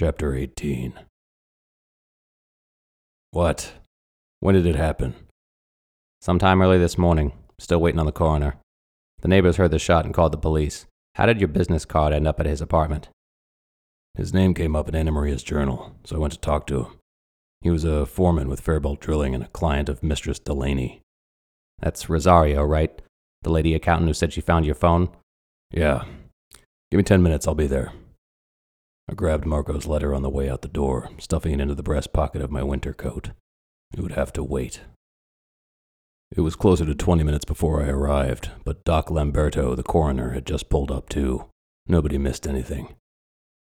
Chapter 18 What? When did it happen? Sometime early this morning. Still waiting on the coroner. The neighbors heard the shot and called the police. How did your business card end up at his apartment? His name came up in Anna Maria's journal, so I went to talk to him. He was a foreman with Fairbolt Drilling and a client of Mistress Delany. That's Rosario, right? The lady accountant who said she found your phone? Yeah. Give me ten minutes, I'll be there. I grabbed Marco's letter on the way out the door, stuffing it into the breast pocket of my winter coat. It would have to wait. It was closer to 20 minutes before I arrived, but Doc Lamberto, the coroner, had just pulled up too. Nobody missed anything.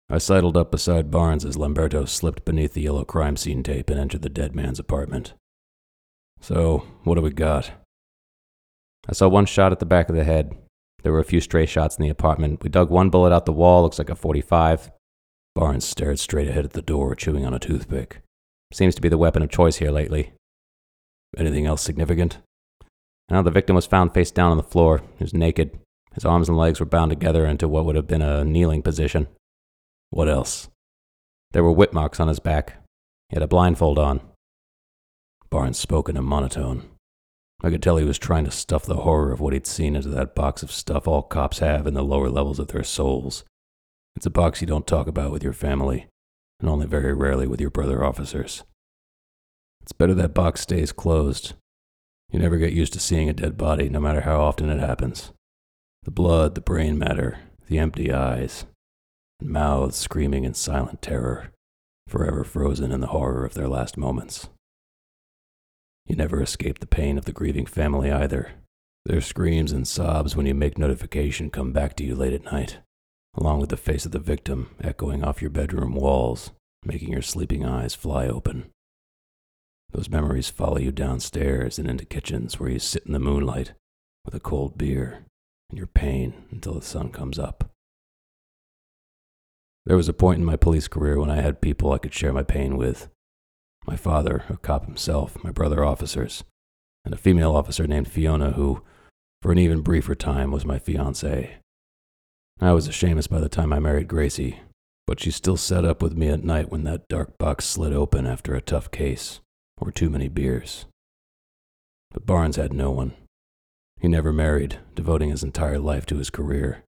I sidled up beside Barnes as Lamberto slipped beneath the yellow crime scene tape and entered the dead man's apartment. So, what do we got? I saw one shot at the back of the head. There were a few stray shots in the apartment. We dug one bullet out the wall, looks like a 45. Barnes stared straight ahead at the door, chewing on a toothpick. Seems to be the weapon of choice here lately. Anything else significant? Now, the victim was found face down on the floor. He was naked. His arms and legs were bound together into what would have been a kneeling position. What else? There were whip marks on his back. He had a blindfold on. Barnes spoke in a monotone. I could tell he was trying to stuff the horror of what he'd seen into that box of stuff all cops have in the lower levels of their souls. It's a box you don't talk about with your family, and only very rarely with your brother officers. It's better that box stays closed. You never get used to seeing a dead body, no matter how often it happens. The blood, the brain matter, the empty eyes, and mouths screaming in silent terror, forever frozen in the horror of their last moments. You never escape the pain of the grieving family either. Their screams and sobs when you make notification come back to you late at night, along with the face of the victim echoing off your bedroom walls, making your sleeping eyes fly open. Those memories follow you downstairs and into kitchens where you sit in the moonlight with a cold beer and your pain until the sun comes up. There was a point in my police career when I had people I could share my pain with. My father, a cop himself, my brother officers, and a female officer named Fiona who, for an even briefer time, was my fiancée. I was a Seamus by the time I married Gracie, but she still sat up with me at night when that dark box slid open after a tough case or too many beers. But Barnes had no one. He never married, devoting his entire life to his career.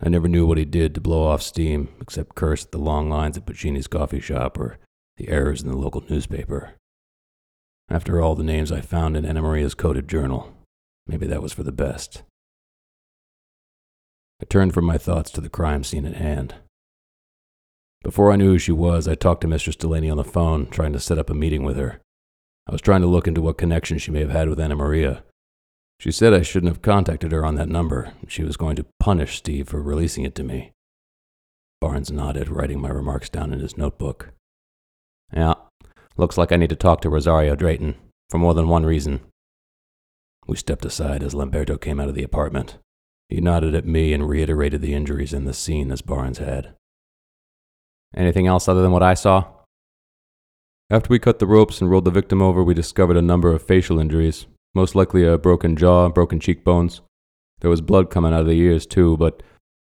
I never knew what he did to blow off steam, except curse at the long lines at Puccini's coffee shop or the errors in the local newspaper. After all the names I found in Anna Maria's coded journal, maybe that was for the best. I turned from my thoughts to the crime scene at hand. Before I knew who she was, I talked to Mistress Delany on the phone, trying to set up a meeting with her. I was trying to look into what connection she may have had with Anna Maria, she said I shouldn't have contacted her on that number. She was going to punish Steve for releasing it to me. Barnes nodded, writing my remarks down in his notebook. Yeah, looks like I need to talk to Rosario Drayton, for more than one reason. We stepped aside as Lamberto came out of the apartment. He nodded at me and reiterated the injuries in the scene as Barnes had. Anything else other than what I saw? After we cut the ropes and rolled the victim over, we discovered a number of facial injuries, most likely a broken jaw, broken cheekbones. There was blood coming out of the ears, too, but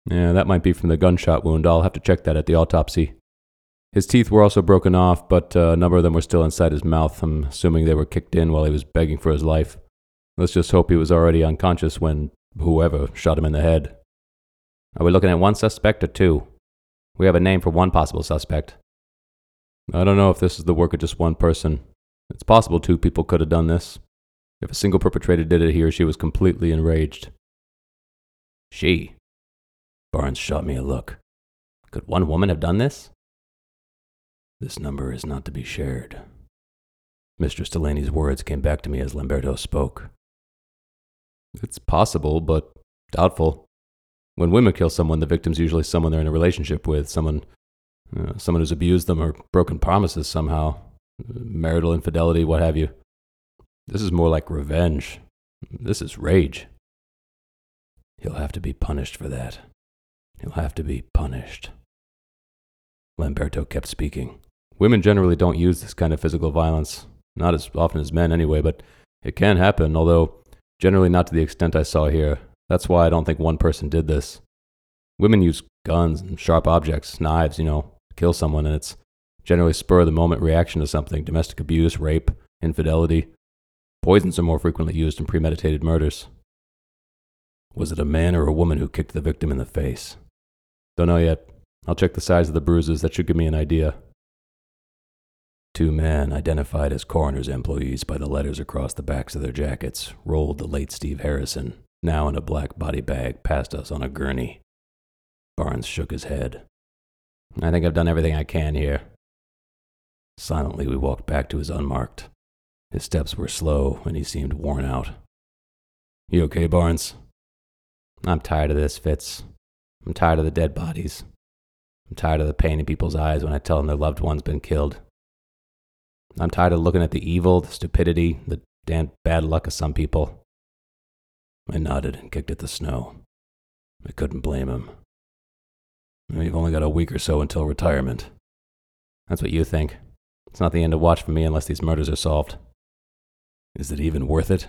yeah, that might be from the gunshot wound. I'll have to check that at the autopsy. His teeth were also broken off, but uh, a number of them were still inside his mouth. I'm assuming they were kicked in while he was begging for his life. Let's just hope he was already unconscious when whoever shot him in the head. Are we looking at one suspect or two? We have a name for one possible suspect. I don't know if this is the work of just one person. It's possible two people could have done this. If a single perpetrator did it, he or she was completely enraged. She. Barnes shot me a look. Could one woman have done this? This number is not to be shared. Mistress Delany's words came back to me as Lamberto spoke. It's possible, but doubtful. When women kill someone, the victim's usually someone they're in a relationship with, someone, uh, someone who's abused them or broken promises somehow, marital infidelity, what have you. This is more like revenge. This is rage. He'll have to be punished for that. He'll have to be punished. Lamberto kept speaking. Women generally don't use this kind of physical violence. Not as often as men, anyway, but it can happen, although generally not to the extent I saw here. That's why I don't think one person did this. Women use guns and sharp objects, knives, you know, to Kill someone, and it's generally spur of the moment reaction to something domestic abuse, rape, infidelity. Poisons are more frequently used in premeditated murders. Was it a man or a woman who kicked the victim in the face? Don't know yet. I'll check the size of the bruises. That should give me an idea. Two men, identified as coroner's employees by the letters across the backs of their jackets, rolled the late Steve Harrison, now in a black body bag, past us on a gurney. Barnes shook his head. I think I've done everything I can here. Silently, we walked back to his unmarked. His steps were slow, and he seemed worn out. You okay, Barnes? I'm tired of this, Fitz. I'm tired of the dead bodies. I'm tired of the pain in people's eyes when I tell them their loved one's been killed. I'm tired of looking at the evil, the stupidity, the damn bad luck of some people. I nodded and kicked at the snow. I couldn't blame him. We've only got a week or so until retirement. That's what you think. It's not the end of watch for me unless these murders are solved. Is it even worth it?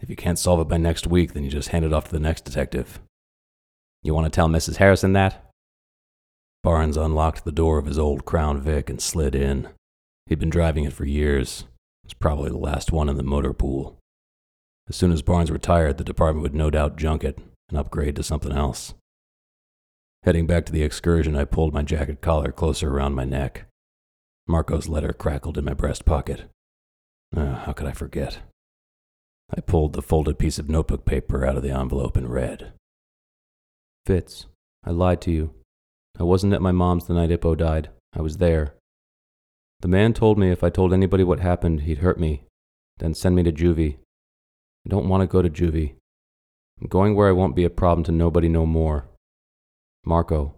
If you can't solve it by next week, then you just hand it off to the next detective. You want to tell Mrs. Harrison that? Barnes unlocked the door of his old Crown Vic and slid in. He'd been driving it for years. It was probably the last one in the motor pool. As soon as Barnes retired, the department would no doubt junk it and upgrade to something else. Heading back to the excursion, I pulled my jacket collar closer around my neck. Marco's letter crackled in my breast pocket. Uh, how could I forget? I pulled the folded piece of notebook paper out of the envelope and read Fitz, I lied to you. I wasn't at my mom's the night Ippo died. I was there. The man told me if I told anybody what happened, he'd hurt me, then send me to juvie. I don't want to go to juvie. I'm going where I won't be a problem to nobody no more. Marco.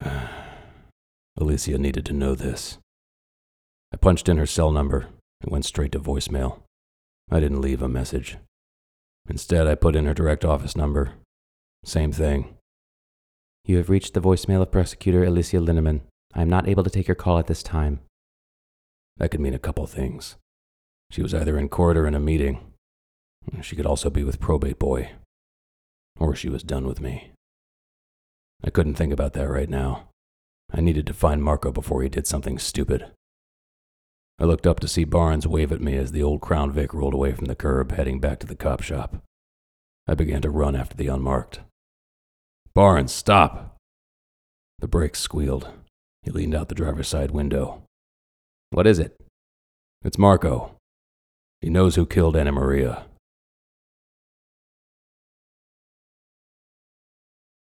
Alicia needed to know this. I punched in her cell number and went straight to voicemail. I didn't leave a message. Instead, I put in her direct office number. Same thing. You have reached the voicemail of prosecutor Alicia Linneman. I am not able to take your call at this time. That could mean a couple things. She was either in court or in a meeting. She could also be with Probate Boy. Or she was done with me. I couldn't think about that right now. I needed to find Marco before he did something stupid. I looked up to see Barnes wave at me as the old Crown Vic rolled away from the curb, heading back to the cop shop. I began to run after the unmarked. Barnes, stop! The brakes squealed. He leaned out the driver's side window. What is it? It's Marco. He knows who killed Anna Maria.